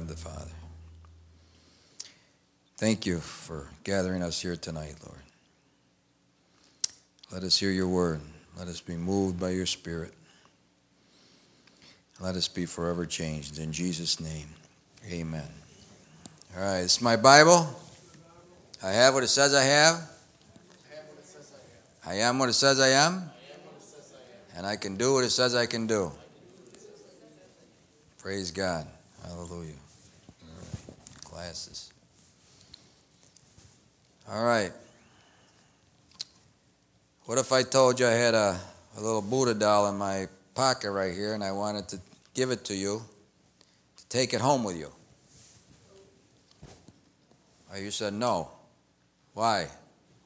God the Father. Thank you for gathering us here tonight, Lord. Let us hear your word. Let us be moved by your spirit. Let us be forever changed. In Jesus' name, amen. All right, it's my Bible. I have what it says I have. I am what it says I am. And I can do what it says I can do. Praise God. Hallelujah. Glasses. All right. What if I told you I had a, a little Buddha doll in my pocket right here and I wanted to give it to you to take it home with you? Or you said no. Why?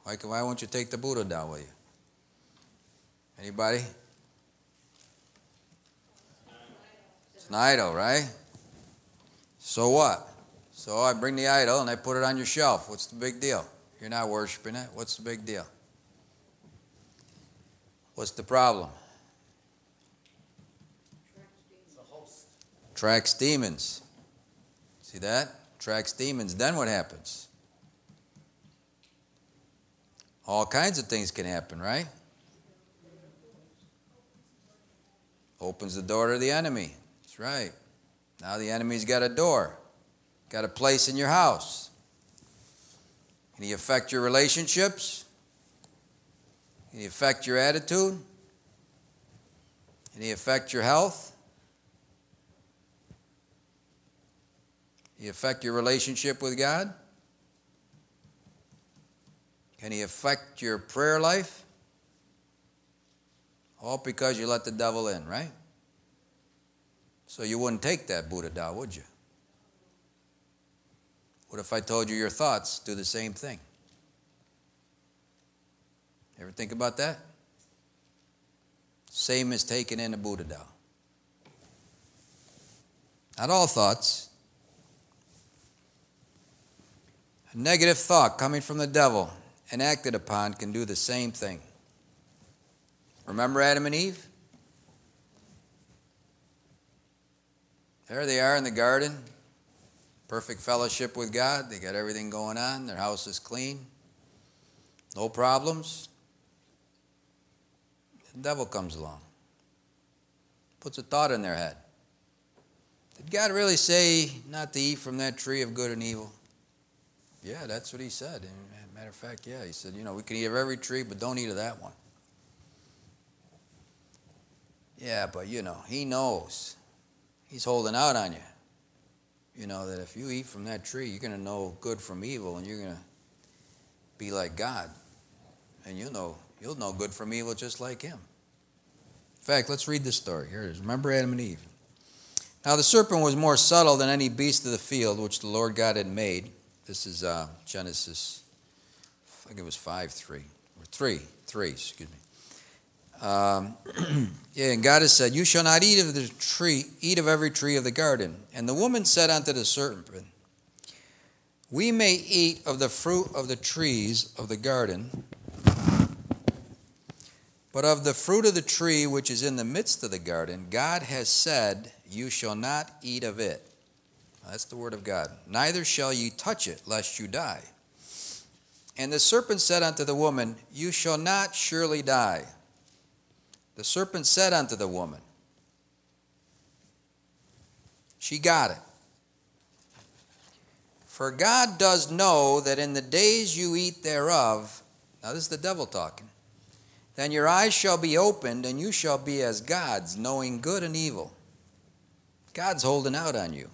Why, why won't you take the Buddha doll with you? Anybody? It's an idol, right? So what? So I bring the idol and I put it on your shelf. What's the big deal? You're not worshiping it. What's the big deal? What's the problem? Tracks demons. See that? Tracks demons. Then what happens? All kinds of things can happen, right? Opens the door to the enemy. That's right. Now the enemy's got a door, got a place in your house. Can he affect your relationships? Can he affect your attitude? Can he affect your health? Can he affect your relationship with God? Can he affect your prayer life? All because you let the devil in, right? So you wouldn't take that Buddha doll, would you? What if I told you your thoughts do the same thing? Ever think about that? Same as taking in a Buddha doll. Not all thoughts. A negative thought coming from the devil and acted upon can do the same thing. Remember Adam and Eve? There they are in the garden, perfect fellowship with God. They got everything going on. Their house is clean, no problems. The devil comes along, puts a thought in their head. Did God really say not to eat from that tree of good and evil? Yeah, that's what he said. Matter of fact, yeah, he said, you know, we can eat of every tree, but don't eat of that one. Yeah, but you know, he knows. He's holding out on you. You know, that if you eat from that tree, you're going to know good from evil and you're going to be like God. And you'll know, you'll know good from evil just like him. In fact, let's read this story. Here it is. Remember Adam and Eve. Now the serpent was more subtle than any beast of the field which the Lord God had made. This is uh, Genesis, I think it was 5 3, or 3, 3, excuse me. Um, yeah, and God has said, You shall not eat of the tree, eat of every tree of the garden. And the woman said unto the serpent, We may eat of the fruit of the trees of the garden, but of the fruit of the tree which is in the midst of the garden, God has said, You shall not eat of it. That's the word of God. Neither shall ye touch it, lest you die. And the serpent said unto the woman, You shall not surely die. The serpent said unto the woman, She got it. For God does know that in the days you eat thereof, now this is the devil talking, then your eyes shall be opened, and you shall be as gods, knowing good and evil. God's holding out on you.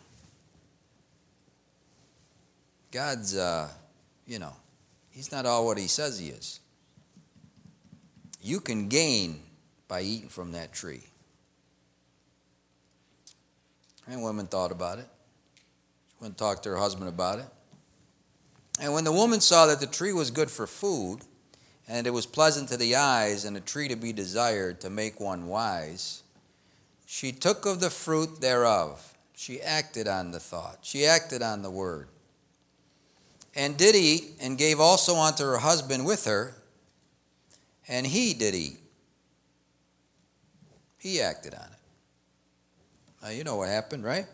God's, uh, you know, He's not all what He says He is. You can gain by eating from that tree. And woman thought about it. She went and talked to her husband about it. And when the woman saw that the tree was good for food, and it was pleasant to the eyes, and a tree to be desired to make one wise, she took of the fruit thereof. She acted on the thought. She acted on the word. And did eat, and gave also unto her husband with her, and he did eat. He acted on it. Now, you know what happened, right?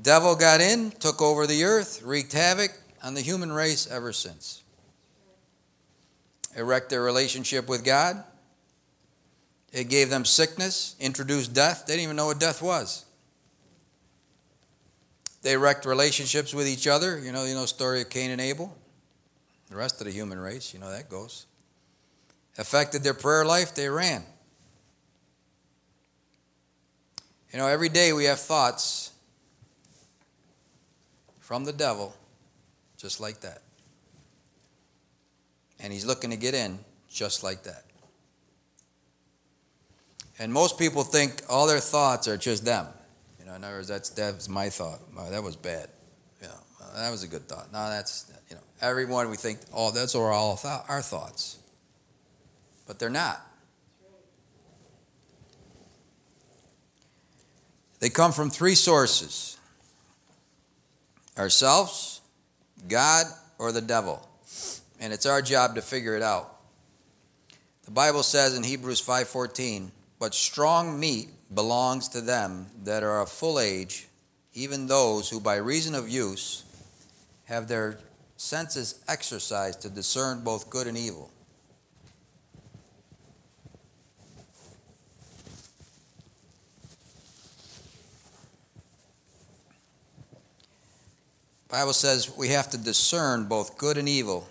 Devil got in, took over the earth, wreaked havoc on the human race ever since. Wrecked their relationship with God. It gave them sickness, introduced death. They didn't even know what death was. They wrecked relationships with each other. You know, you know story of Cain and Abel. The rest of the human race, you know that goes. Affected their prayer life, they ran. You know, every day we have thoughts from the devil just like that. And he's looking to get in just like that. And most people think all their thoughts are just them. You know, in other words, that's, that's my thought. Oh, that was bad. You know, that was a good thought. No, that's, you know, everyone we think, oh, that's all our thoughts. But they're not. They come from three sources ourselves, God, or the devil. And it's our job to figure it out. The Bible says in Hebrews 5:14, "But strong meat belongs to them that are of full age, even those who by reason of use have their senses exercised to discern both good and evil." Bible says we have to discern both good and evil,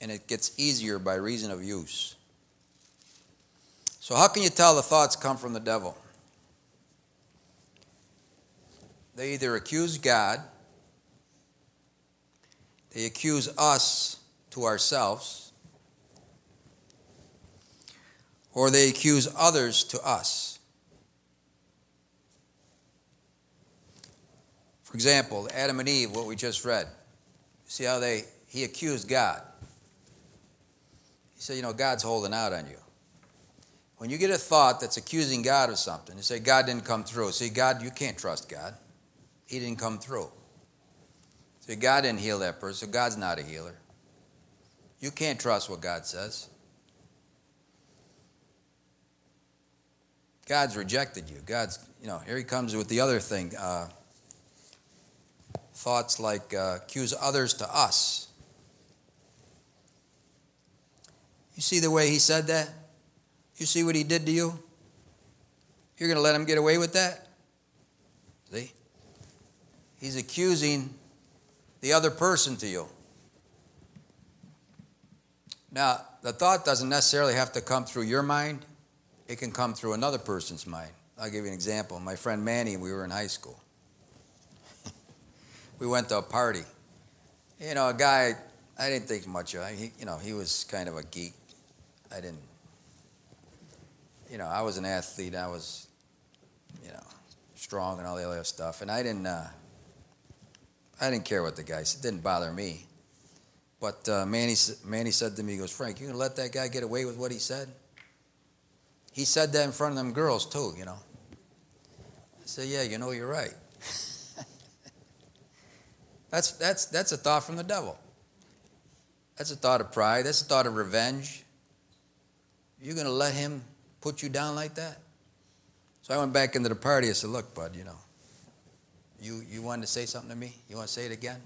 and it gets easier by reason of use. So, how can you tell the thoughts come from the devil? They either accuse God, they accuse us to ourselves, or they accuse others to us. For example, Adam and Eve, what we just read. See how they he accused God. He said, you know, God's holding out on you. When you get a thought that's accusing God of something, you say, God didn't come through. See, God, you can't trust God. He didn't come through. See, God didn't heal that person, so God's not a healer. You can't trust what God says. God's rejected you. God's, you know, here he comes with the other thing. Uh, thoughts like uh, accuse others to us. You see the way he said that? You see what he did to you? You're going to let him get away with that? See? He's accusing the other person to you. Now, the thought doesn't necessarily have to come through your mind, it can come through another person's mind. I'll give you an example. My friend Manny, we were in high school we went to a party. You know, a guy I didn't think much of. He, you know, he was kind of a geek. I didn't. You know, I was an athlete. I was, you know, strong and all the other stuff, and I didn't. Uh, I didn't care what the guy said. It didn't bother me. But uh, Manny, Manny said to me, he goes, Frank, you gonna let that guy get away with what he said? He said that in front of them girls too, you know. I said, yeah, you know, you're right. That's, that's, that's a thought from the devil. That's a thought of pride. That's a thought of revenge. You're going to let him put you down like that? So I went back into the party. I said, Look, bud, you know, you, you wanted to say something to me? You want to say it again?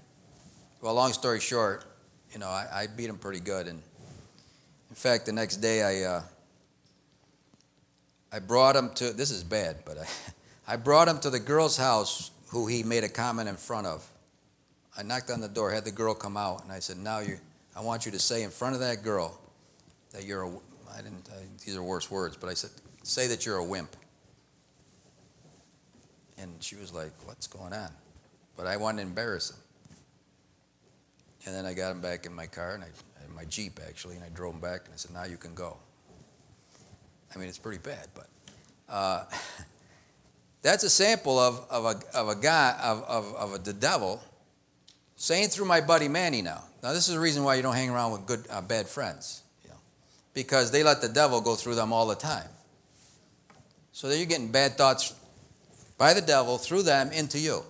Well, long story short, you know, I, I beat him pretty good. And in fact, the next day I, uh, I brought him to, this is bad, but I, I brought him to the girl's house who he made a comment in front of. I knocked on the door, had the girl come out, and I said, "Now you, I want you to say in front of that girl that you're a. I didn't. I, these are worse words, but I said, say that you're a wimp." And she was like, "What's going on?" But I wanted to embarrass him. And then I got him back in my car, and I, in my Jeep actually, and I drove him back, and I said, "Now you can go." I mean, it's pretty bad, but. Uh, That's a sample of, of, a, of a guy, of, of, of a, the devil saying through my buddy Manny now. Now, this is the reason why you don't hang around with good, uh, bad friends, you know, because they let the devil go through them all the time. So that you're getting bad thoughts by the devil through them into you.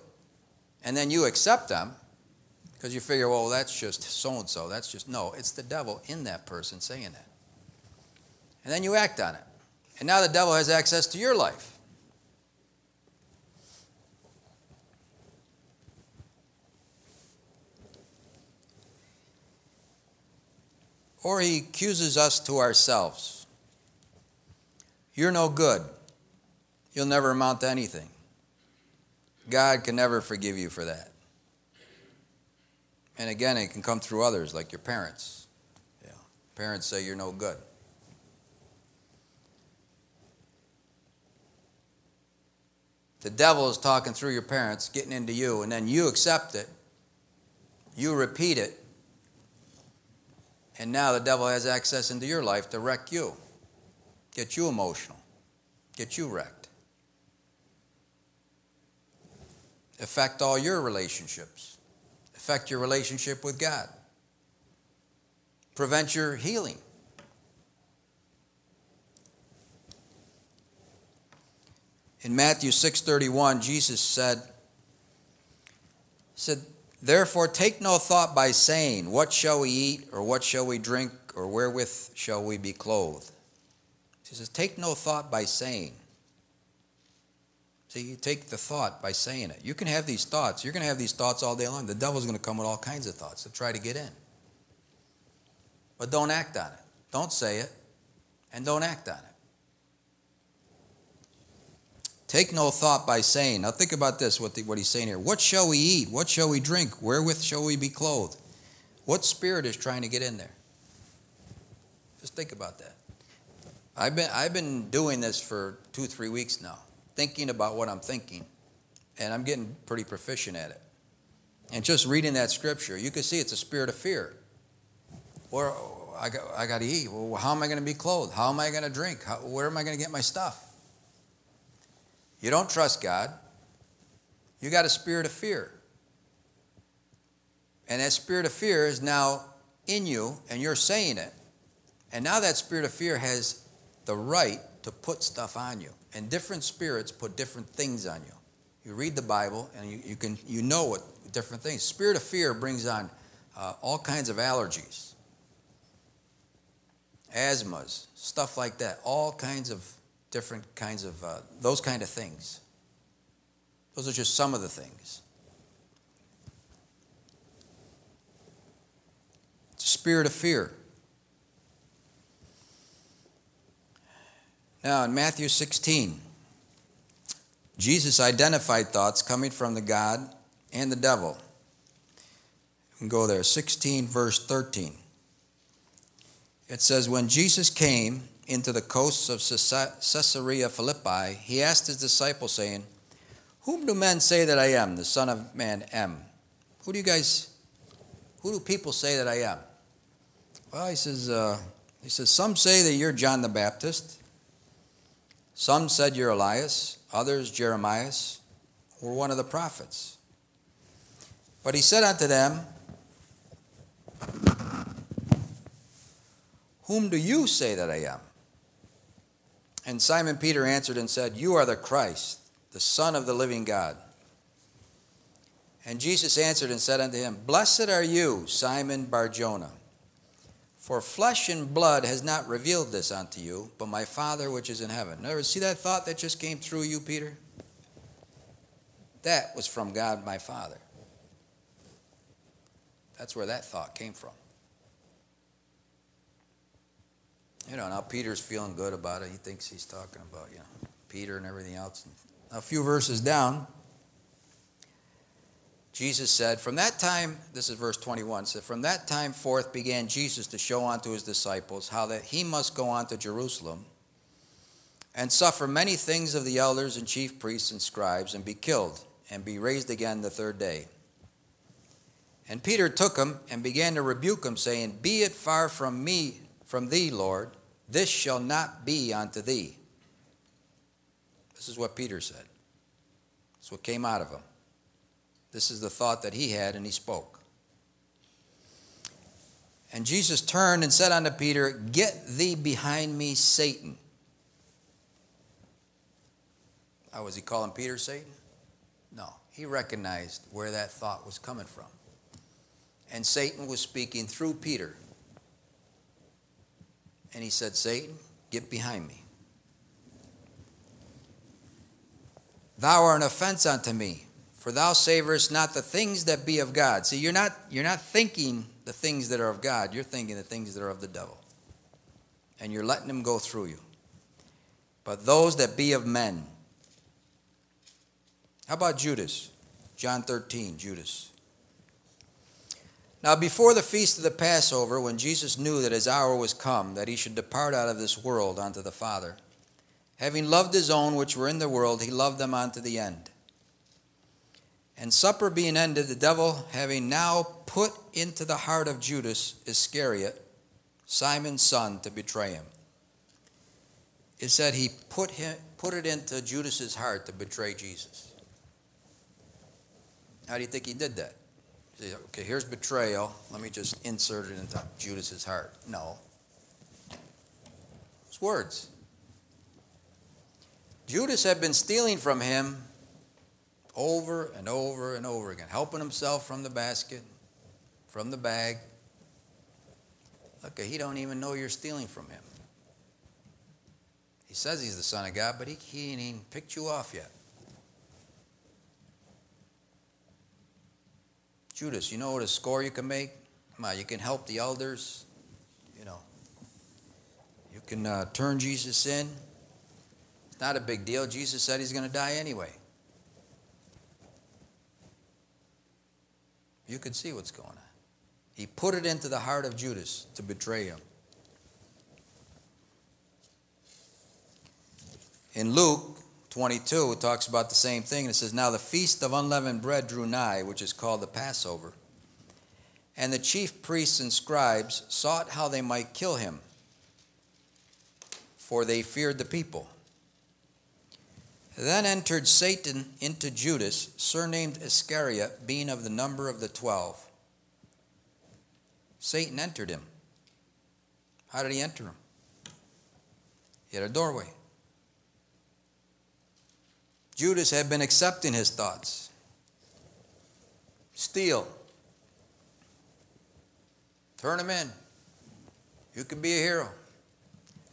And then you accept them because you figure, well, that's just so and so. That's just, no, it's the devil in that person saying that. And then you act on it. And now the devil has access to your life. Or he accuses us to ourselves. You're no good. You'll never amount to anything. God can never forgive you for that. And again, it can come through others, like your parents. Yeah. Parents say you're no good. The devil is talking through your parents, getting into you, and then you accept it. You repeat it. And now the devil has access into your life to wreck you, get you emotional, get you wrecked, affect all your relationships, affect your relationship with God, prevent your healing. In Matthew 6:31, Jesus said, said, Therefore take no thought by saying, What shall we eat, or what shall we drink, or wherewith shall we be clothed? He says, Take no thought by saying. See, you take the thought by saying it. You can have these thoughts. You're going to have these thoughts all day long. The devil's going to come with all kinds of thoughts to try to get in. But don't act on it. Don't say it, and don't act on it. Take no thought by saying. Now think about this, what, the, what he's saying here. What shall we eat? What shall we drink? Wherewith shall we be clothed? What spirit is trying to get in there? Just think about that. I've been, I've been doing this for two, three weeks now, thinking about what I'm thinking, and I'm getting pretty proficient at it. And just reading that scripture, you can see it's a spirit of fear. Or oh, I got, I got to eat. Well, how am I going to be clothed? How am I going to drink? How, where am I going to get my stuff? You don't trust God. You got a spirit of fear. And that spirit of fear is now in you, and you're saying it. And now that spirit of fear has the right to put stuff on you. And different spirits put different things on you. You read the Bible, and you, you can you know what different things. Spirit of fear brings on uh, all kinds of allergies, asthmas, stuff like that. All kinds of different kinds of, uh, those kind of things. Those are just some of the things. It's a spirit of fear. Now, in Matthew 16, Jesus identified thoughts coming from the God and the devil. We can go there. 16, verse 13. It says, When Jesus came, into the coasts of Caesarea Philippi, he asked his disciples, saying, Whom do men say that I am, the Son of Man am? Who do you guys, who do people say that I am? Well, he says, uh, he says, Some say that you're John the Baptist. Some said you're Elias, others Jeremiah, or one of the prophets. But he said unto them, Whom do you say that I am? And Simon Peter answered and said, You are the Christ, the Son of the living God. And Jesus answered and said unto him, Blessed are you, Simon Barjona, for flesh and blood has not revealed this unto you, but my Father which is in heaven. Words, see that thought that just came through you, Peter? That was from God, my Father. That's where that thought came from. You know, now Peter's feeling good about it. He thinks he's talking about, you know, Peter and everything else. A few verses down, Jesus said, From that time, this is verse 21, said, From that time forth began Jesus to show unto his disciples how that he must go on to Jerusalem and suffer many things of the elders and chief priests and scribes and be killed and be raised again the third day. And Peter took him and began to rebuke him, saying, Be it far from me, from thee, Lord. This shall not be unto thee. This is what Peter said. That's what came out of him. This is the thought that he had, and he spoke. And Jesus turned and said unto Peter, Get thee behind me, Satan. How was he calling Peter Satan? No, he recognized where that thought was coming from. And Satan was speaking through Peter. And he said, Satan, get behind me. Thou art an offense unto me, for thou savorest not the things that be of God. See, you're not, you're not thinking the things that are of God, you're thinking the things that are of the devil. And you're letting them go through you. But those that be of men. How about Judas? John 13, Judas. Now, before the feast of the Passover, when Jesus knew that his hour was come, that he should depart out of this world unto the Father, having loved his own which were in the world, he loved them unto the end. And supper being ended, the devil having now put into the heart of Judas Iscariot, Simon's son, to betray him. It said he put, him, put it into Judas's heart to betray Jesus. How do you think he did that? Okay, here's betrayal. Let me just insert it into Judas's heart. No. It's words. Judas had been stealing from him over and over and over again, helping himself from the basket, from the bag. Okay, he don't even know you're stealing from him. He says he's the son of God, but he, he ain't even picked you off yet. Judas, you know what a score you can make? Come on, you can help the elders. You know, you can uh, turn Jesus in. It's not a big deal. Jesus said he's going to die anyway. You could see what's going on. He put it into the heart of Judas to betray him. In Luke 22, it talks about the same thing. And It says, Now the feast of unleavened bread drew nigh, which is called the Passover. And the chief priests and scribes sought how they might kill him, for they feared the people. Then entered Satan into Judas, surnamed Iscariot, being of the number of the twelve. Satan entered him. How did he enter him? He had a doorway. Judas had been accepting his thoughts. Steal. Turn him in. You can be a hero.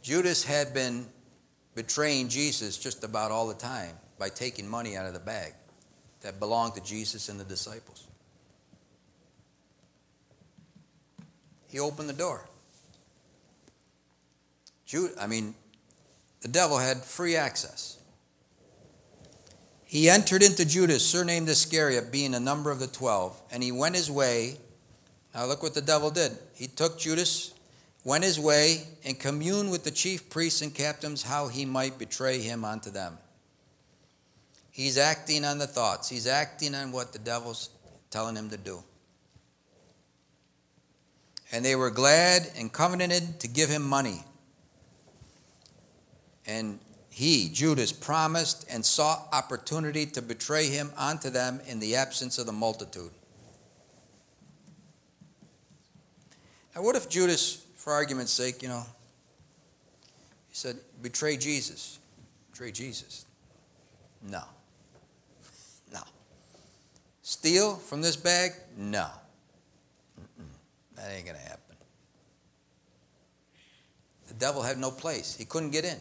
Judas had been betraying Jesus just about all the time by taking money out of the bag that belonged to Jesus and the disciples. He opened the door. Jude, I mean, the devil had free access. He entered into Judas, surnamed Iscariot, being a number of the twelve, and he went his way. Now look what the devil did. He took Judas, went his way and communed with the chief priests and captains how he might betray him unto them. He's acting on the thoughts, he's acting on what the devil's telling him to do. And they were glad and covenanted to give him money. And he, Judas, promised and sought opportunity to betray him unto them in the absence of the multitude. Now, what if Judas for argument's sake, you know, he said, betray Jesus. Betray Jesus. No. No. Steal from this bag? No. Mm-mm. That ain't going to happen. The devil had no place. He couldn't get in.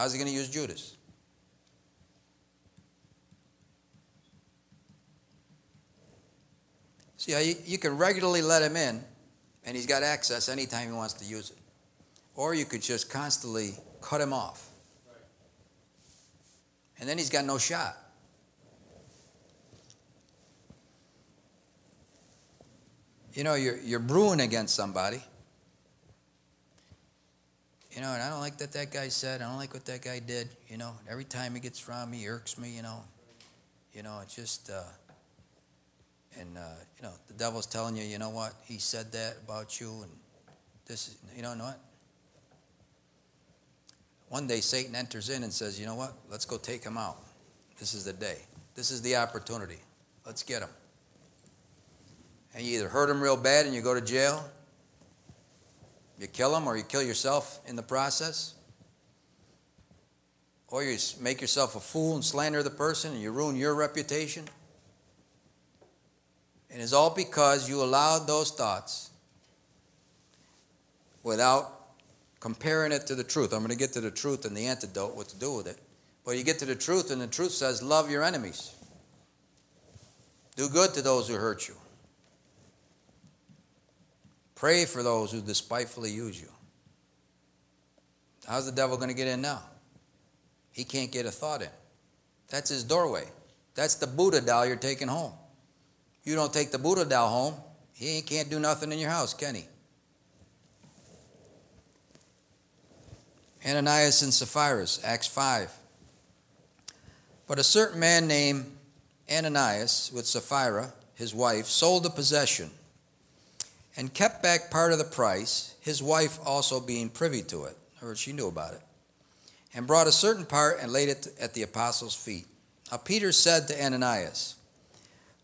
How's he going to use Judas? See, you, you can regularly let him in, and he's got access anytime he wants to use it. Or you could just constantly cut him off. And then he's got no shot. You know, you're, you're brewing against somebody. You know, and I don't like that that guy said. I don't like what that guy did. You know, every time he gets around me, he irks me. You know, you know, it's just. Uh, and uh, you know the devil's telling you, you know what? He said that about you, and this is, you know what? One day Satan enters in and says, you know what? Let's go take him out. This is the day. This is the opportunity. Let's get him. And you either hurt him real bad and you go to jail, you kill them, or you kill yourself in the process, or you make yourself a fool and slander the person and you ruin your reputation. And it's all because you allowed those thoughts without comparing it to the truth. I'm going to get to the truth and the antidote, what to do with it. But you get to the truth, and the truth says, love your enemies. Do good to those who hurt you. Pray for those who despitefully use you. How's the devil going to get in now? He can't get a thought in. That's his doorway. That's the Buddha doll you're taking home. You don't take the Buddha doll home, he can't do nothing in your house, can he? Ananias and Sapphira, Acts 5. But a certain man named Ananias with Sapphira, his wife, sold a possession and kept back part of the price, his wife also being privy to it, or she knew about it, and brought a certain part and laid it at the apostles' feet. Now Peter said to Ananias,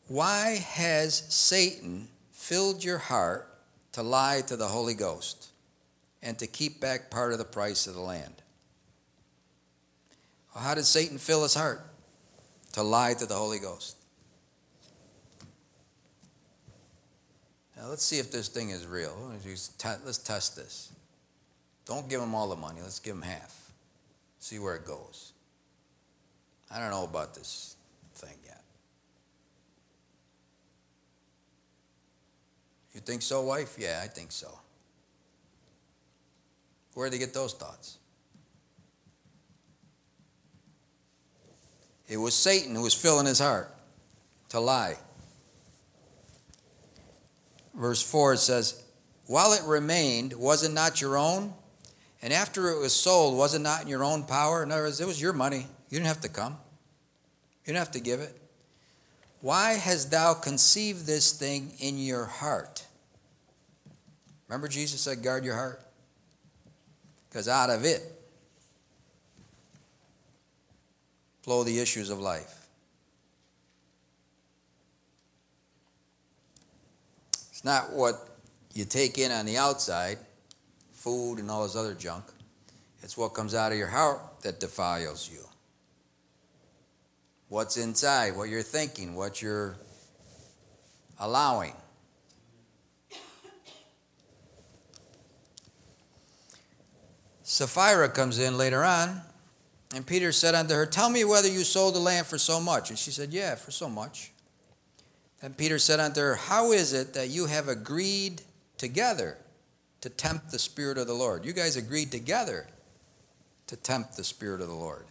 Why has Satan filled your heart to lie to the Holy Ghost? and to keep back part of the price of the land. Well, how did Satan fill his heart? To lie to the Holy Ghost. Now let's see if this thing is real. Let's test this. Don't give him all the money. Let's give him half. See where it goes. I don't know about this thing yet. You think so, wife? Yeah, I think so. Where did he get those thoughts? It was Satan who was filling his heart to lie. Verse 4 it says, While it remained, was it not your own? And after it was sold, was it not in your own power? In other words, it was your money. You didn't have to come, you didn't have to give it. Why hast thou conceived this thing in your heart? Remember, Jesus said, Guard your heart? because out of it flow the issues of life. Not what you take in on the outside, food and all this other junk. It's what comes out of your heart that defiles you. What's inside, what you're thinking, what you're allowing. Sapphira comes in later on, and Peter said unto her, Tell me whether you sold the land for so much. And she said, Yeah, for so much. And Peter said unto her, How is it that you have agreed together to tempt the Spirit of the Lord? You guys agreed together to tempt the Spirit of the Lord.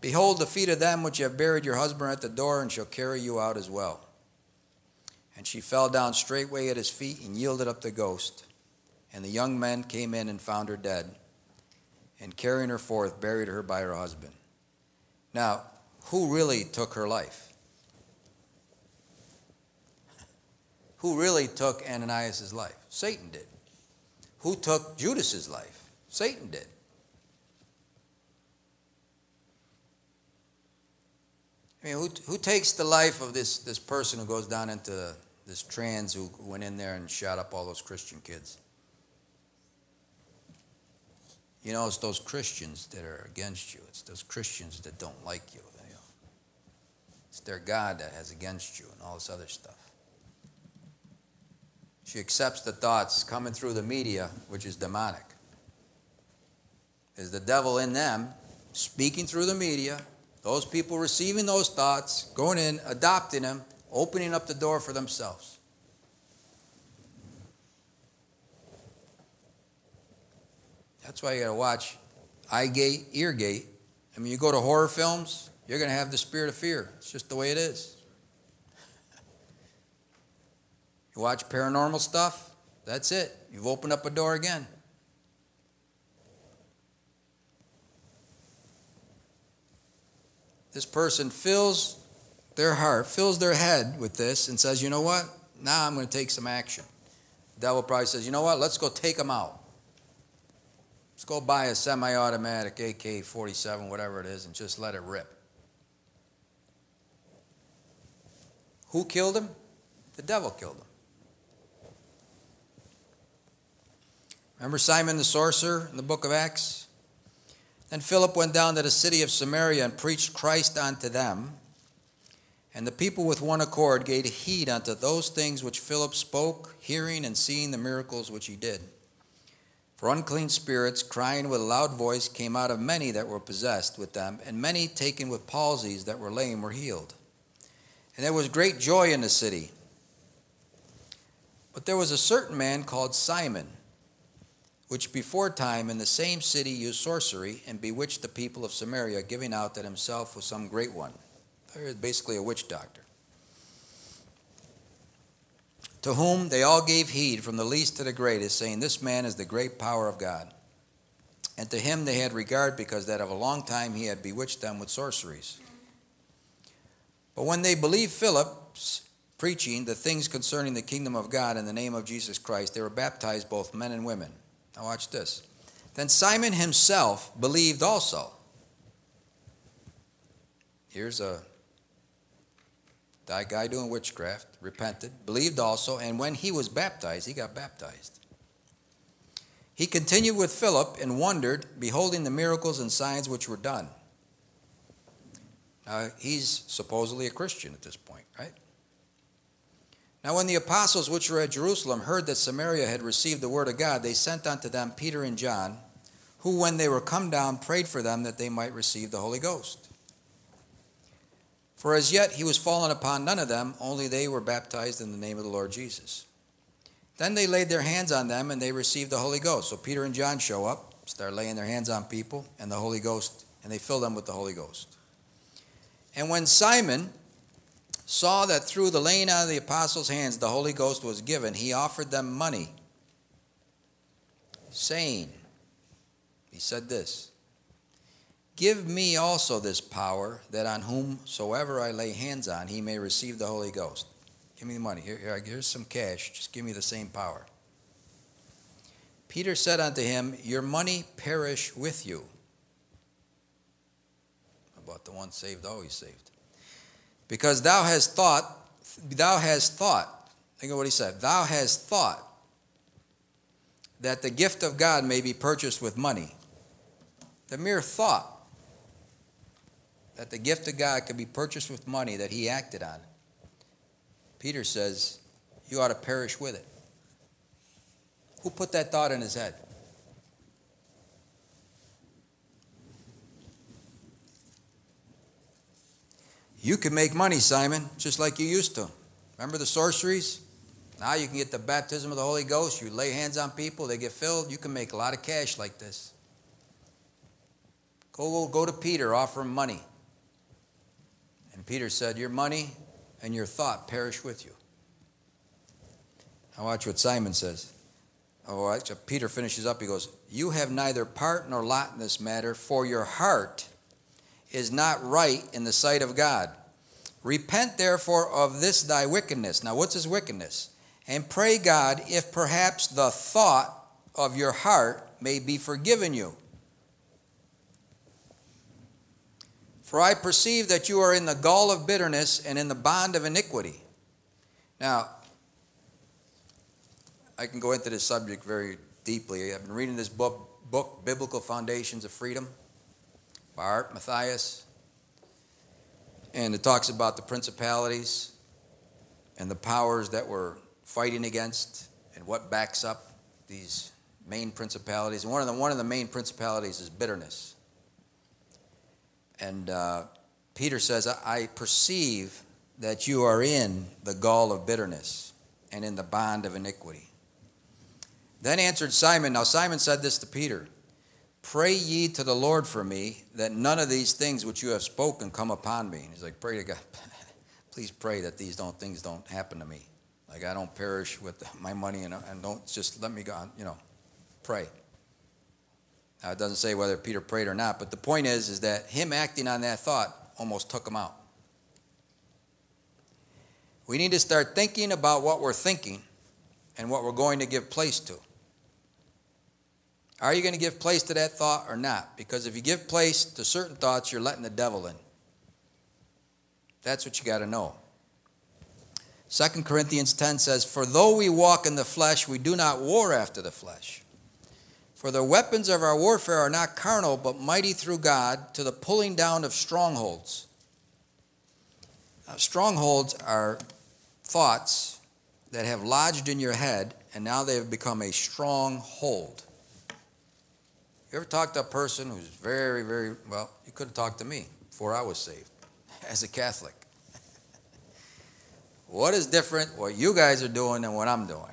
Behold, the feet of them which have buried your husband at the door, and shall carry you out as well. And she fell down straightway at his feet and yielded up the ghost. And the young men came in and found her dead, and carrying her forth, buried her by her husband. Now, who really took her life? Who really took Ananias' life? Satan did. Who took Judas's life? Satan did. I mean, who, who takes the life of this, this person who goes down into this trans who went in there and shot up all those Christian kids. You know, it's those Christians that are against you. It's those Christians that don't like you. It's their God that has against you and all this other stuff. She accepts the thoughts coming through the media, which is demonic. Is the devil in them speaking through the media, those people receiving those thoughts, going in, adopting them, opening up the door for themselves. That's why you got to watch eye gate, ear gate. I mean, you go to horror films, you're going to have the spirit of fear. It's just the way it is. You watch paranormal stuff, that's it. You've opened up a door again. This person fills their heart, fills their head with this, and says, you know what? Now I'm going to take some action. The devil probably says, you know what? Let's go take them out. Let's go buy a semi automatic AK 47, whatever it is, and just let it rip. Who killed him? The devil killed him. Remember Simon the sorcerer in the book of Acts? Then Philip went down to the city of Samaria and preached Christ unto them. And the people with one accord gave heed unto those things which Philip spoke, hearing and seeing the miracles which he did. For unclean spirits, crying with a loud voice, came out of many that were possessed with them, and many taken with palsies that were lame were healed. And there was great joy in the city. But there was a certain man called Simon, which before time in the same city used sorcery and bewitched the people of Samaria, giving out that himself was some great one. Basically a witch doctor. To whom they all gave heed, from the least to the greatest, saying, This man is the great power of God. And to him they had regard, because that of a long time he had bewitched them with sorceries. But when they believed Philip's preaching the things concerning the kingdom of God in the name of Jesus Christ, they were baptized, both men and women. Now, watch this. Then Simon himself believed also. Here's a that guy doing witchcraft, repented, believed also, and when he was baptized, he got baptized. He continued with Philip and wondered, beholding the miracles and signs which were done. Now, he's supposedly a Christian at this point, right? Now, when the apostles which were at Jerusalem heard that Samaria had received the word of God, they sent unto them Peter and John, who, when they were come down, prayed for them that they might receive the Holy Ghost. For as yet he was fallen upon none of them, only they were baptized in the name of the Lord Jesus. Then they laid their hands on them and they received the Holy Ghost. So Peter and John show up, start laying their hands on people, and the Holy Ghost, and they fill them with the Holy Ghost. And when Simon saw that through the laying on of the apostles' hands the Holy Ghost was given, he offered them money, saying, He said this Give me also this power, that on whomsoever I lay hands on, he may receive the Holy Ghost. Give me the money. Here, here, here's some cash. Just give me the same power. Peter said unto him, Your money perish with you. About the one saved, always saved. Because thou hast thought, thou hast thought, think of what he said, thou hast thought that the gift of God may be purchased with money. The mere thought that the gift of God could be purchased with money that he acted on, Peter says, you ought to perish with it. Who put that thought in his head? You can make money, Simon, just like you used to. Remember the sorceries? Now you can get the baptism of the Holy Ghost. You lay hands on people, they get filled. You can make a lot of cash like this. Go, go to Peter, offer him money. And Peter said, Your money and your thought perish with you. Now, watch what Simon says. Oh, Peter finishes up. He goes, You have neither part nor lot in this matter, for your heart is not right in the sight of God. Repent therefore of this thy wickedness. Now, what's his wickedness? And pray God if perhaps the thought of your heart may be forgiven you. For I perceive that you are in the gall of bitterness and in the bond of iniquity. Now, I can go into this subject very deeply. I've been reading this book, book Biblical Foundations of Freedom, by Art Mathias. And it talks about the principalities and the powers that we're fighting against and what backs up these main principalities. And one of the, one of the main principalities is bitterness. And uh, Peter says, I perceive that you are in the gall of bitterness and in the bond of iniquity. Then answered Simon, Now Simon said this to Peter Pray ye to the Lord for me, that none of these things which you have spoken come upon me. And he's like, Pray to God. Please pray that these don't, things don't happen to me. Like I don't perish with my money and, and don't just let me go, you know, pray. Now, it doesn't say whether Peter prayed or not, but the point is, is that him acting on that thought almost took him out. We need to start thinking about what we're thinking and what we're going to give place to. Are you going to give place to that thought or not? Because if you give place to certain thoughts, you're letting the devil in. That's what you got to know. 2 Corinthians 10 says, For though we walk in the flesh, we do not war after the flesh. For the weapons of our warfare are not carnal, but mighty through God to the pulling down of strongholds. Now, strongholds are thoughts that have lodged in your head, and now they have become a stronghold. You ever talk to a person who's very, very, well, you could have talked to me before I was saved as a Catholic. what is different what you guys are doing than what I'm doing?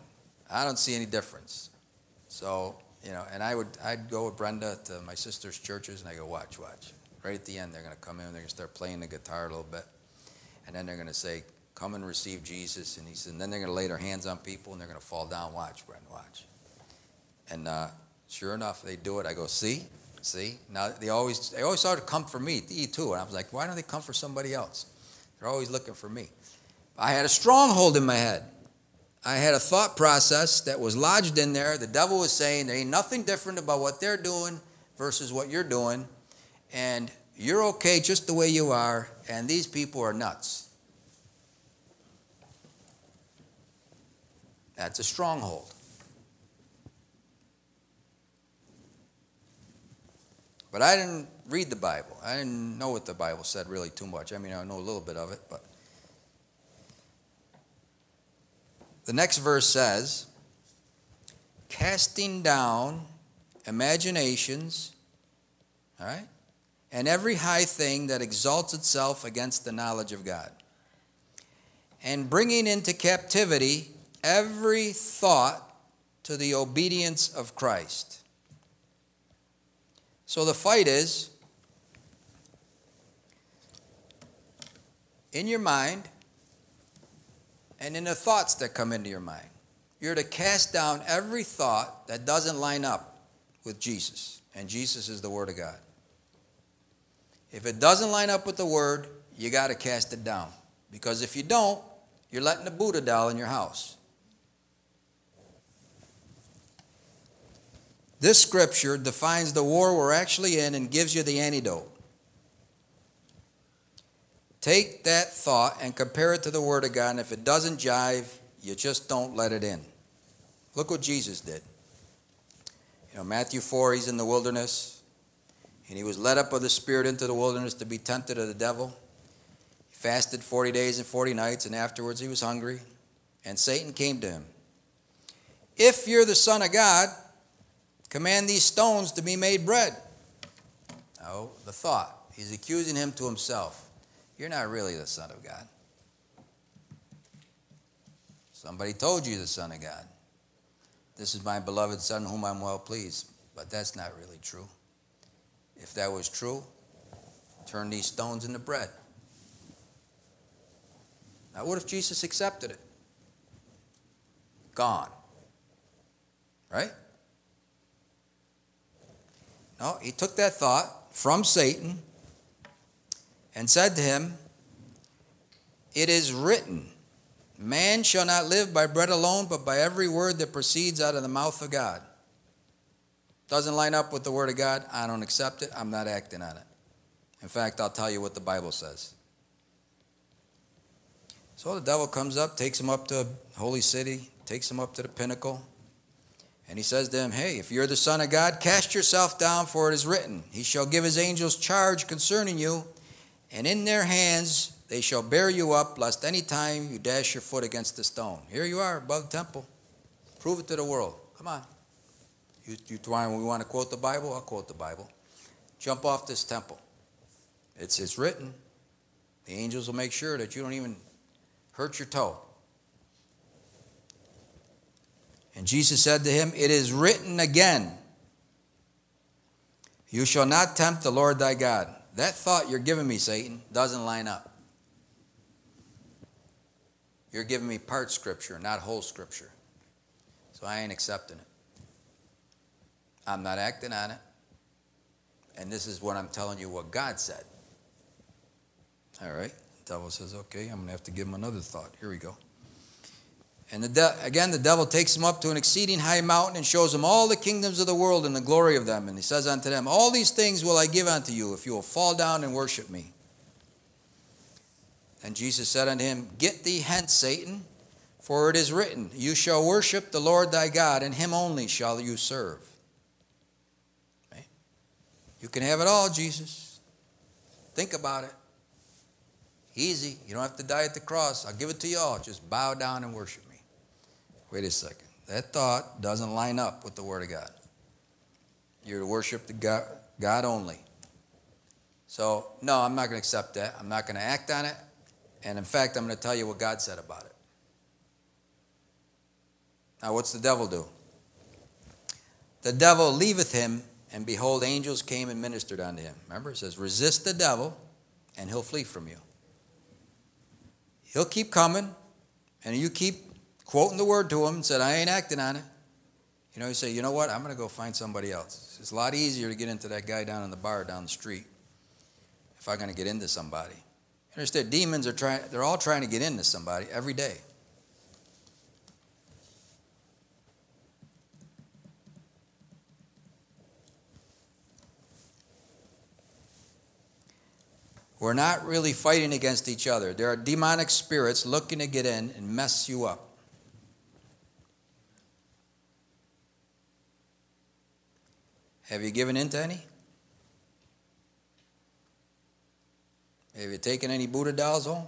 I don't see any difference. So, you know, and I would, I'd go with Brenda to my sister's churches and I go, watch, watch. Right at the end, they're going to come in, they're going to start playing the guitar a little bit. And then they're going to say, come and receive Jesus. And he said, and then they're going to lay their hands on people and they're going to fall down. Watch, Brenda, watch. And, uh, Sure enough, they do it. I go, see, see. Now they always they always sort to come for me to eat too, and I was like, why don't they come for somebody else? They're always looking for me. I had a stronghold in my head. I had a thought process that was lodged in there. The devil was saying there ain't nothing different about what they're doing versus what you're doing, and you're okay just the way you are, and these people are nuts. That's a stronghold. But I didn't read the Bible. I didn't know what the Bible said really too much. I mean, I know a little bit of it, but. The next verse says, casting down imaginations, all right, and every high thing that exalts itself against the knowledge of God, and bringing into captivity every thought to the obedience of Christ. So the fight is in your mind and in the thoughts that come into your mind. You're to cast down every thought that doesn't line up with Jesus, and Jesus is the Word of God. If it doesn't line up with the Word, you got to cast it down. Because if you don't, you're letting the Buddha doll in your house. This scripture defines the war we're actually in and gives you the antidote. Take that thought and compare it to the Word of God, and if it doesn't jive, you just don't let it in. Look what Jesus did. You know, Matthew 4, he's in the wilderness, and he was led up of the Spirit into the wilderness to be tempted of the devil. He fasted 40 days and 40 nights, and afterwards he was hungry, and Satan came to him. If you're the Son of God, Command these stones to be made bread. Oh, the thought. He's accusing him to himself. You're not really the Son of God. Somebody told you the Son of God. This is my beloved Son, whom I'm well pleased. But that's not really true. If that was true, turn these stones into bread. Now, what if Jesus accepted it? Gone. Right? No, he took that thought from Satan and said to him, It is written, Man shall not live by bread alone, but by every word that proceeds out of the mouth of God. Doesn't line up with the word of God. I don't accept it. I'm not acting on it. In fact, I'll tell you what the Bible says. So the devil comes up, takes him up to holy city, takes him up to the pinnacle. And he says to him, Hey, if you're the Son of God, cast yourself down, for it is written, He shall give His angels charge concerning you, and in their hands they shall bear you up, lest any time you dash your foot against a stone. Here you are above the temple. Prove it to the world. Come on. You, you we want to quote the Bible? I'll quote the Bible. Jump off this temple. It's, it's written. The angels will make sure that you don't even hurt your toe. And Jesus said to him, It is written again, You shall not tempt the Lord thy God. That thought you're giving me, Satan, doesn't line up. You're giving me part scripture, not whole scripture. So I ain't accepting it. I'm not acting on it. And this is what I'm telling you what God said. All right. The devil says, okay, I'm going to have to give him another thought. Here we go. And the de- again, the devil takes him up to an exceeding high mountain and shows him all the kingdoms of the world and the glory of them. And he says unto them, All these things will I give unto you if you will fall down and worship me. And Jesus said unto him, Get thee hence, Satan, for it is written, You shall worship the Lord thy God, and him only shall you serve. You can have it all, Jesus. Think about it. Easy. You don't have to die at the cross. I'll give it to you all. Just bow down and worship. Wait a second. That thought doesn't line up with the Word of God. You're to worship the God, God only. So, no, I'm not going to accept that. I'm not going to act on it. And in fact, I'm going to tell you what God said about it. Now, what's the devil do? The devil leaveth him, and behold, angels came and ministered unto him. Remember, it says, resist the devil, and he'll flee from you. He'll keep coming, and you keep quoting the word to him and said, I ain't acting on it. You know, you say, you know what? I'm going to go find somebody else. It's a lot easier to get into that guy down in the bar down the street if I'm going to get into somebody. Understand, demons are trying, they're all trying to get into somebody every day. We're not really fighting against each other. There are demonic spirits looking to get in and mess you up. Have you given in to any? Have you taken any Buddha dolls home?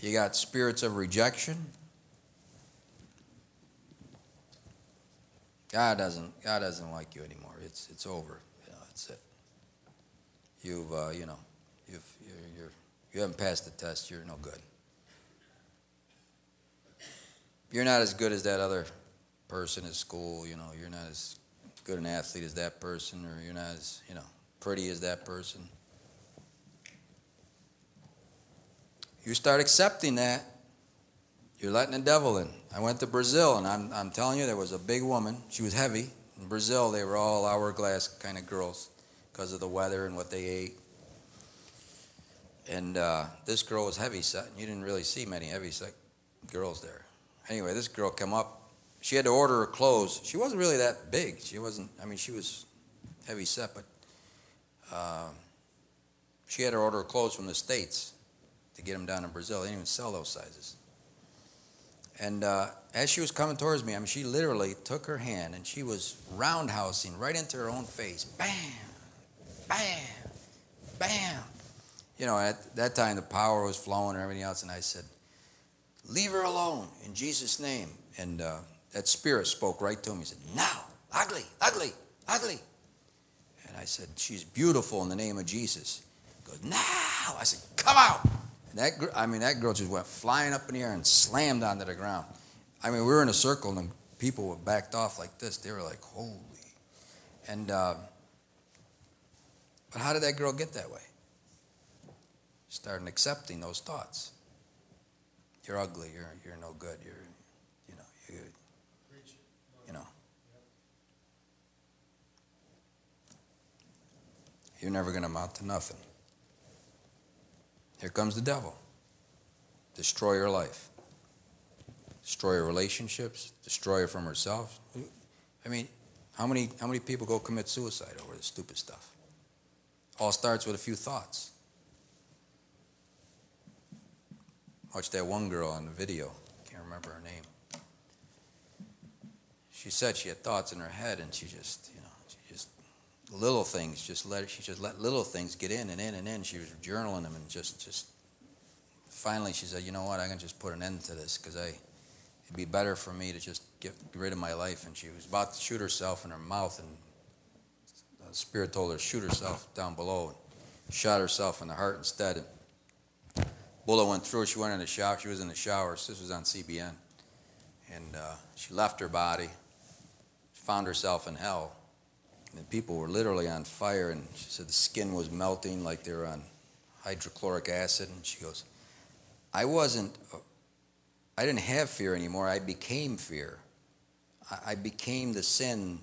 You got spirits of rejection. God doesn't. God doesn't like you anymore. It's it's over. You know, that's it. You've uh, you know, you've you're, you're you haven't passed the test. You're no good. You're not as good as that other person at school. You know, you're not as good an athlete as that person, or you're not as you know pretty as that person. You start accepting that, you're letting the devil in. I went to Brazil, and I'm, I'm telling you, there was a big woman. She was heavy. In Brazil, they were all hourglass kind of girls because of the weather and what they ate. And uh, this girl was heavy set. and You didn't really see many heavy set girls there. Anyway, this girl come up. She had to order her clothes. She wasn't really that big. She wasn't. I mean, she was heavy set, but uh, she had to order her clothes from the states to get them down in Brazil. They didn't even sell those sizes. And uh, as she was coming towards me, I mean, she literally took her hand and she was roundhousing right into her own face. Bam, bam, bam. You know, at that time the power was flowing and everything else, and I said, Leave her alone in Jesus' name. And uh, that spirit spoke right to him. He said, Now, ugly, ugly, ugly. And I said, She's beautiful in the name of Jesus. He goes, Now. I said, Come out. And that, I mean, that girl just went flying up in the air and slammed onto the ground. I mean, we were in a circle and people were backed off like this. They were like, holy. And, uh, but how did that girl get that way? Started accepting those thoughts. You're ugly. You're, you're no good. You're, you know, you, you know. You're never going to amount to nothing. Here comes the devil. Destroy your life. Destroy her relationships. Destroy her from herself. I mean, how many, how many people go commit suicide over this stupid stuff? All starts with a few thoughts. Watch that one girl on the video. Can't remember her name. She said she had thoughts in her head, and she just, you know, she just little things. Just let she just let little things get in and in and in. She was journaling them, and just, just finally she said, you know what? I can just put an end to this because I, it'd be better for me to just get rid of my life. And she was about to shoot herself in her mouth, and the spirit told her shoot herself down below, and shot herself in the heart instead. And, bullet went through. She went in the shower. She was in the shower. This was on CBN. And uh, she left her body, She found herself in hell. And people were literally on fire. And she said the skin was melting like they were on hydrochloric acid. And she goes, I wasn't, I didn't have fear anymore. I became fear. I, I became the sin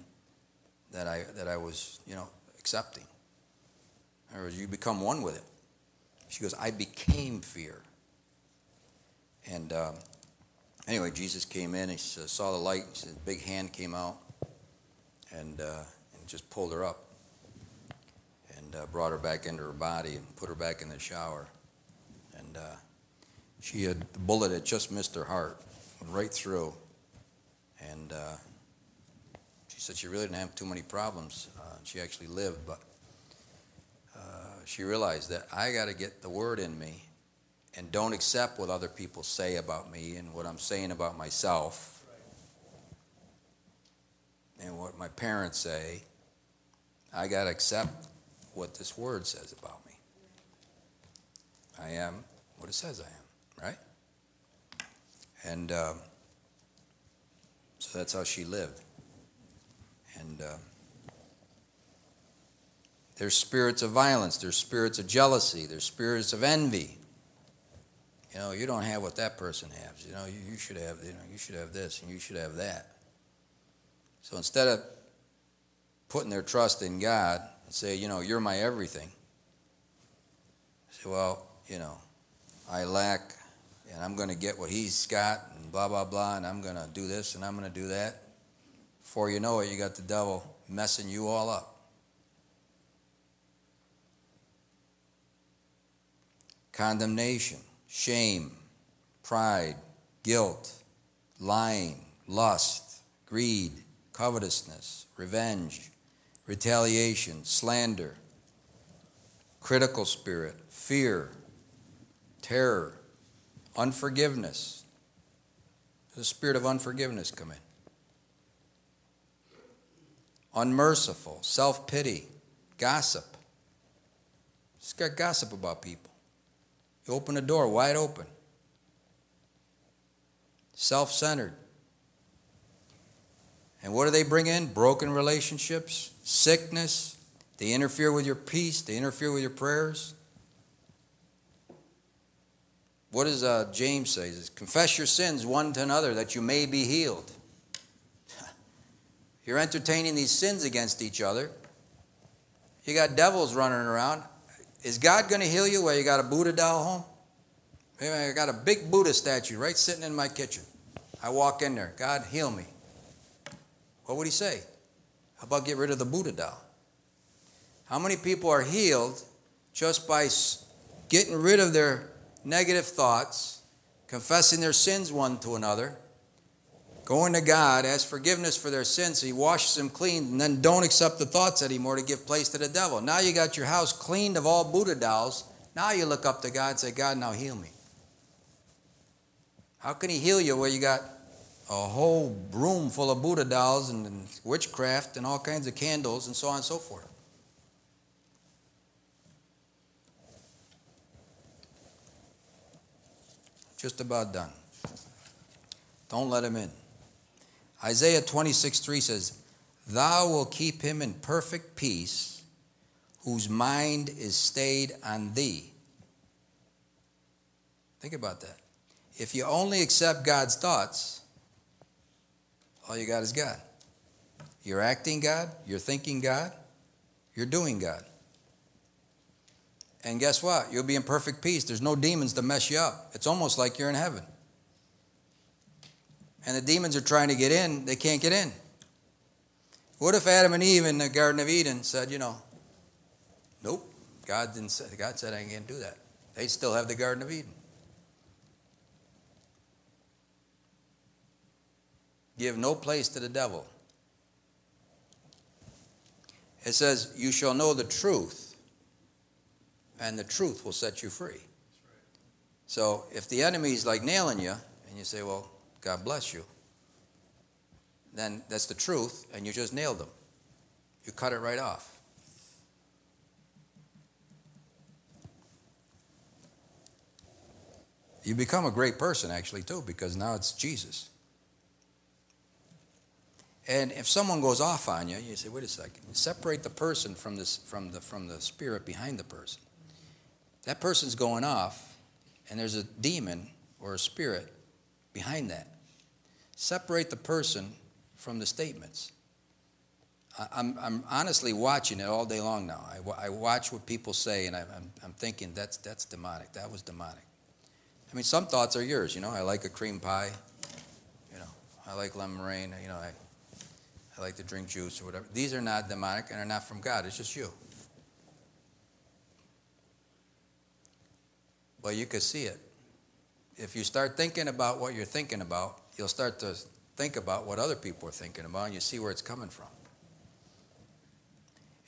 that I, that I was, you know, accepting. In other words, you become one with it. She goes, I became fear. And um, anyway, Jesus came in. He saw the light. His big hand came out and, uh, and just pulled her up and uh, brought her back into her body and put her back in the shower. And uh, she had the bullet had just missed her heart, went right through. And uh, she said she really didn't have too many problems. Uh, she actually lived, but uh, she realized that I got to get the word in me and don't accept what other people say about me and what I'm saying about myself and what my parents say. I got to accept what this word says about me. I am what it says I am, right? And um, so that's how she lived. And uh, there's spirits of violence, there's spirits of jealousy, there's spirits of envy. You know, you don't have what that person has. You know, you, you should have, you know, you should have this and you should have that. So instead of putting their trust in God and say, you know, you're my everything, say, well, you know, I lack and I'm going to get what he's got and blah, blah, blah, and I'm going to do this and I'm going to do that. Before you know it, you got the devil messing you all up. Condemnation, shame, pride, guilt, lying, lust, greed, covetousness, revenge, retaliation, slander, critical spirit, fear, terror, unforgiveness. The spirit of unforgiveness come in. Unmerciful, self pity, gossip. Just got gossip about people. You open the door wide open. Self centered. And what do they bring in? Broken relationships, sickness. They interfere with your peace, they interfere with your prayers. What does uh, James say? Says, Confess your sins one to another that you may be healed. You're entertaining these sins against each other. You got devils running around. Is God going to heal you while you got a Buddha doll home? I got a big Buddha statue right sitting in my kitchen. I walk in there. God, heal me. What would he say? How about get rid of the Buddha doll? How many people are healed just by getting rid of their negative thoughts, confessing their sins one to another, going to God, ask forgiveness for their sins, He washes them clean, and then don't accept the thoughts anymore to give place to the devil. Now you got your house cleaned of all Buddha dolls. Now you look up to God and say, God, now heal me. How can He heal you where you got a whole room full of Buddha dolls and, and witchcraft and all kinds of candles and so on and so forth? Just about done. Don't let him in. Isaiah 26 3 says, Thou will keep him in perfect peace, whose mind is stayed on thee. Think about that. If you only accept God's thoughts, all you got is God. You're acting God, you're thinking God, you're doing God. And guess what? You'll be in perfect peace. There's no demons to mess you up. It's almost like you're in heaven. And the demons are trying to get in, they can't get in. What if Adam and Eve in the Garden of Eden said, you know, nope, God didn't say, God said I can't do that. They'd still have the Garden of Eden. Give no place to the devil. It says, You shall know the truth, and the truth will set you free. So if the enemy is like nailing you, and you say, Well, God bless you, then that's the truth, and you just nailed them. You cut it right off. You become a great person, actually, too, because now it's Jesus. And if someone goes off on you, you say, wait a second, separate the person from, this, from, the, from the spirit behind the person. That person's going off, and there's a demon or a spirit behind that. Separate the person from the statements. I'm, I'm honestly watching it all day long now. I, I watch what people say, and I, I'm, I'm thinking that's, that's demonic. That was demonic. I mean, some thoughts are yours. You know, I like a cream pie. You know, I like lemon meringue. You know, I, I like to drink juice or whatever. These are not demonic and are not from God. It's just you. But you can see it. If you start thinking about what you're thinking about, you'll start to think about what other people are thinking about, and you see where it's coming from.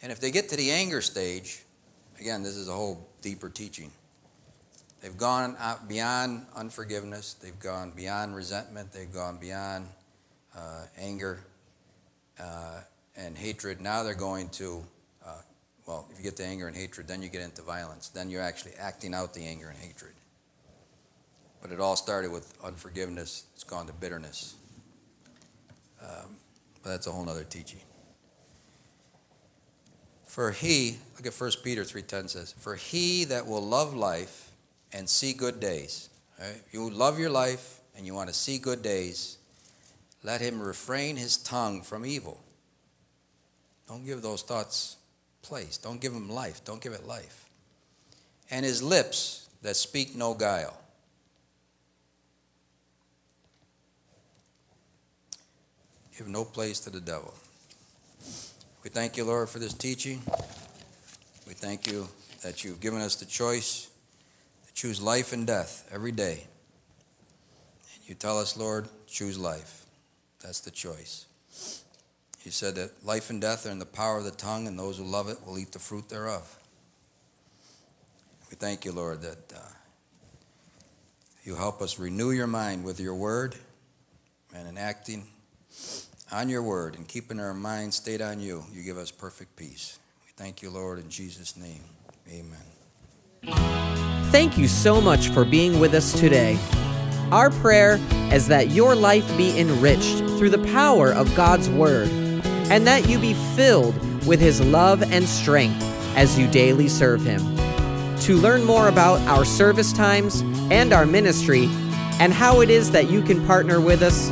And if they get to the anger stage, again, this is a whole deeper teaching. They've gone out beyond unforgiveness, they've gone beyond resentment, they've gone beyond uh, anger uh, and hatred. Now they're going to, uh, well, if you get to anger and hatred, then you get into violence. Then you're actually acting out the anger and hatred. But it all started with unforgiveness, it's gone to bitterness. Um, but that's a whole other teaching. For he, look at 1 Peter 3.10 says, For he that will love life and see good days. Right? You love your life and you want to see good days, let him refrain his tongue from evil. Don't give those thoughts place. Don't give them life. Don't give it life. And his lips that speak no guile. Give no place to the devil. We thank you, Lord, for this teaching. We thank you that you've given us the choice to choose life and death every day. And you tell us, Lord, choose life. That's the choice. You said that life and death are in the power of the tongue, and those who love it will eat the fruit thereof. We thank you, Lord, that uh, you help us renew your mind with your word and in acting on your word and keeping our mind stayed on you, you give us perfect peace. We thank you, Lord, in Jesus' name. Amen. Thank you so much for being with us today. Our prayer is that your life be enriched through the power of God's Word and that you be filled with His love and strength as you daily serve Him. To learn more about our service times and our ministry and how it is that you can partner with us,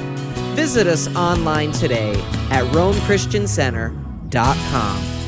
Visit us online today at RomeChristianCenter.com.